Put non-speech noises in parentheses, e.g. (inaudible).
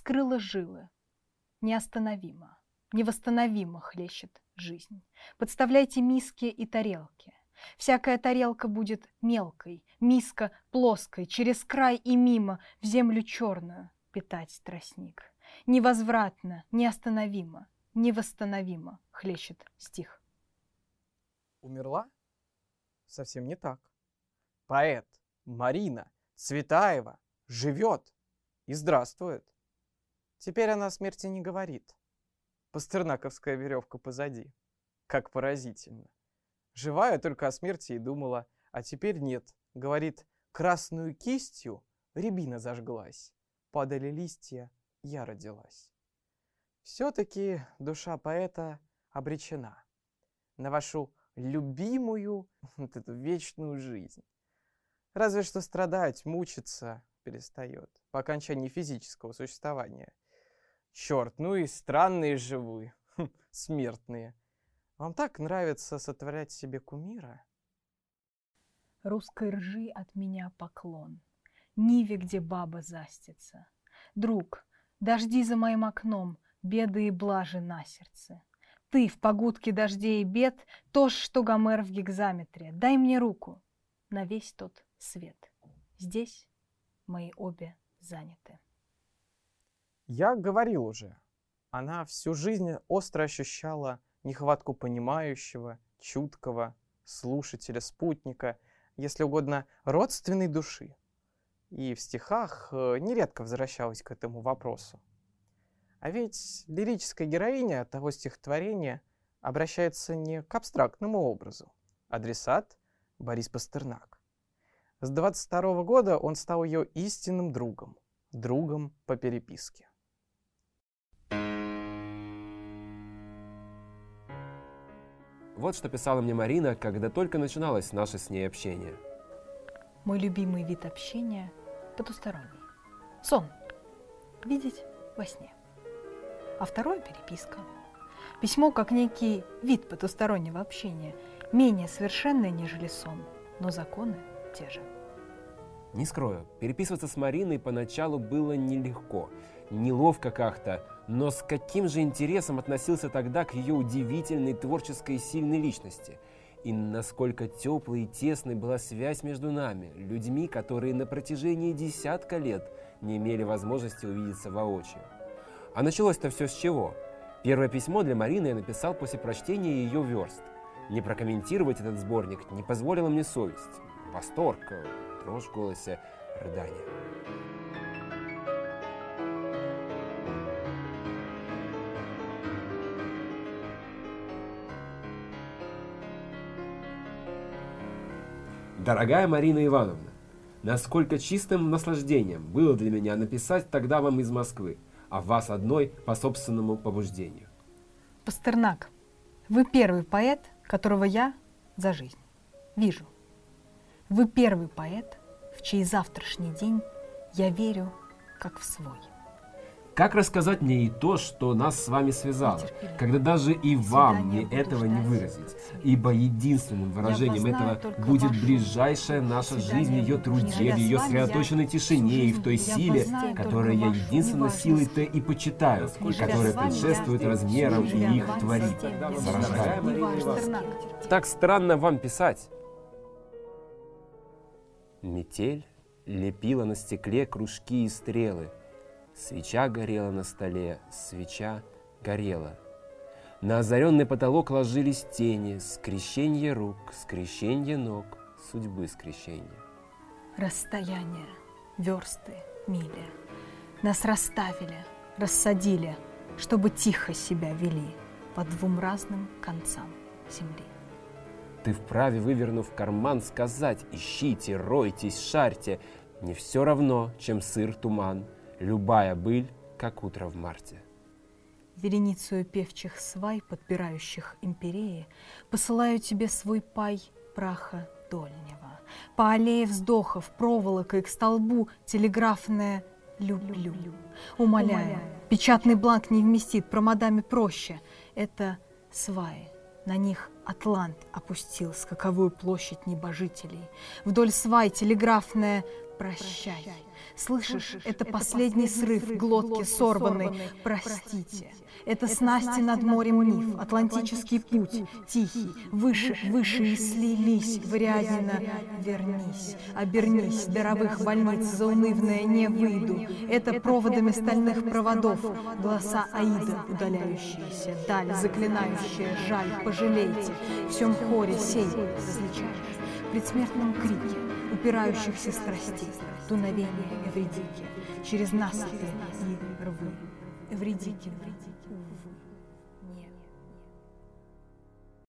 вскрыла жилы. Неостановимо, невосстановимо хлещет жизнь. Подставляйте миски и тарелки. Всякая тарелка будет мелкой, миска плоской, через край и мимо в землю черную питать тростник. Невозвратно, неостановимо, невосстановимо хлещет стих. Умерла? Совсем не так. Поэт Марина Цветаева живет и здравствует. Теперь она о смерти не говорит. Пастернаковская веревка позади. Как поразительно. Живая только о смерти и думала, а теперь нет. Говорит, красную кистью рябина зажглась. Падали листья, я родилась. Все-таки душа поэта обречена на вашу любимую (laughs) вот эту вечную жизнь. Разве что страдать, мучиться перестает по окончании физического существования. Черт, ну и странные же вы, смертные. Вам так нравится сотворять себе кумира? Русской ржи от меня поклон. Ниве, где баба застится. Друг, дожди за моим окном, беды и блажи на сердце. Ты в погудке дождей и бед, то что Гомер в гигзаметре. Дай мне руку на весь тот свет. Здесь мои обе заняты. Я говорил уже, она всю жизнь остро ощущала нехватку понимающего, чуткого, слушателя, спутника, если угодно, родственной души. И в стихах э, нередко возвращалась к этому вопросу. А ведь лирическая героиня того стихотворения обращается не к абстрактному образу. Адресат – Борис Пастернак. С 22 года он стал ее истинным другом, другом по переписке. Вот что писала мне Марина, когда только начиналось наше с ней общение. Мой любимый вид общения – потусторонний. Сон. Видеть во сне. А второе – переписка. Письмо как некий вид потустороннего общения, менее совершенное, нежели сон, но законы те же. Не скрою, переписываться с Мариной поначалу было нелегко, неловко как-то, но с каким же интересом относился тогда к ее удивительной творческой и сильной личности. И насколько теплой и тесной была связь между нами, людьми, которые на протяжении десятка лет не имели возможности увидеться воочию. А началось-то все с чего? Первое письмо для Марины я написал после прочтения ее верст. Не прокомментировать этот сборник не позволила мне совесть. Восторг, дрожь в голосе, рыдание. Дорогая Марина Ивановна, насколько чистым наслаждением было для меня написать тогда вам из Москвы, а вас одной по собственному побуждению. Пастернак, вы первый поэт, которого я за жизнь вижу. Вы первый поэт, в чей завтрашний день я верю, как в свой. Как рассказать мне и то, что нас с вами связало, когда даже и вам мне этого не выразить, ибо единственным выражением этого будет ближайшая наша жизнь ее труде, в ее сосредоточенной тишине и в той силе, которую я единственно силой-то и почитаю, и которая предшествует размерам и их творит, зарождая. Так странно вам писать. Метель лепила на стекле кружки и стрелы – Свеча горела на столе, свеча горела. На озаренный потолок ложились тени, скрещение рук, скрещение ног, судьбы скрещения. Расстояние, версты, мили. Нас расставили, рассадили, чтобы тихо себя вели по двум разным концам земли. Ты вправе, вывернув карман, сказать «Ищите, ройтесь, шарьте». Не все равно, чем сыр, туман – Любая быль, как утро в марте. Вереницу певчих свай, подпирающих империи, Посылаю тебе свой пай праха дольнего. По аллее вздохов, проволокой к столбу телеграфное «люблю». Умоляю, печатный бланк не вместит, про мадаме проще. Это сваи, на них Атлант опустил скаковую площадь небожителей. Вдоль свай телеграфная прощай. Слышишь, это последний срыв глотки сорванной. Простите. Это снасти над морем Нив, Атлантический путь, тихий, выше, выше и слились, Вариадина, вернись, обернись, даровых больниц заунывная не выйду. Это проводами стальных проводов, голоса Аида, удаляющиеся, даль, заклинающая, жаль, пожалейте, в всем хоре сей различаешь, в предсмертном крике, упирающихся страстей, дуновение Эвредики, через насыпи и рвы. Эвредики, увы.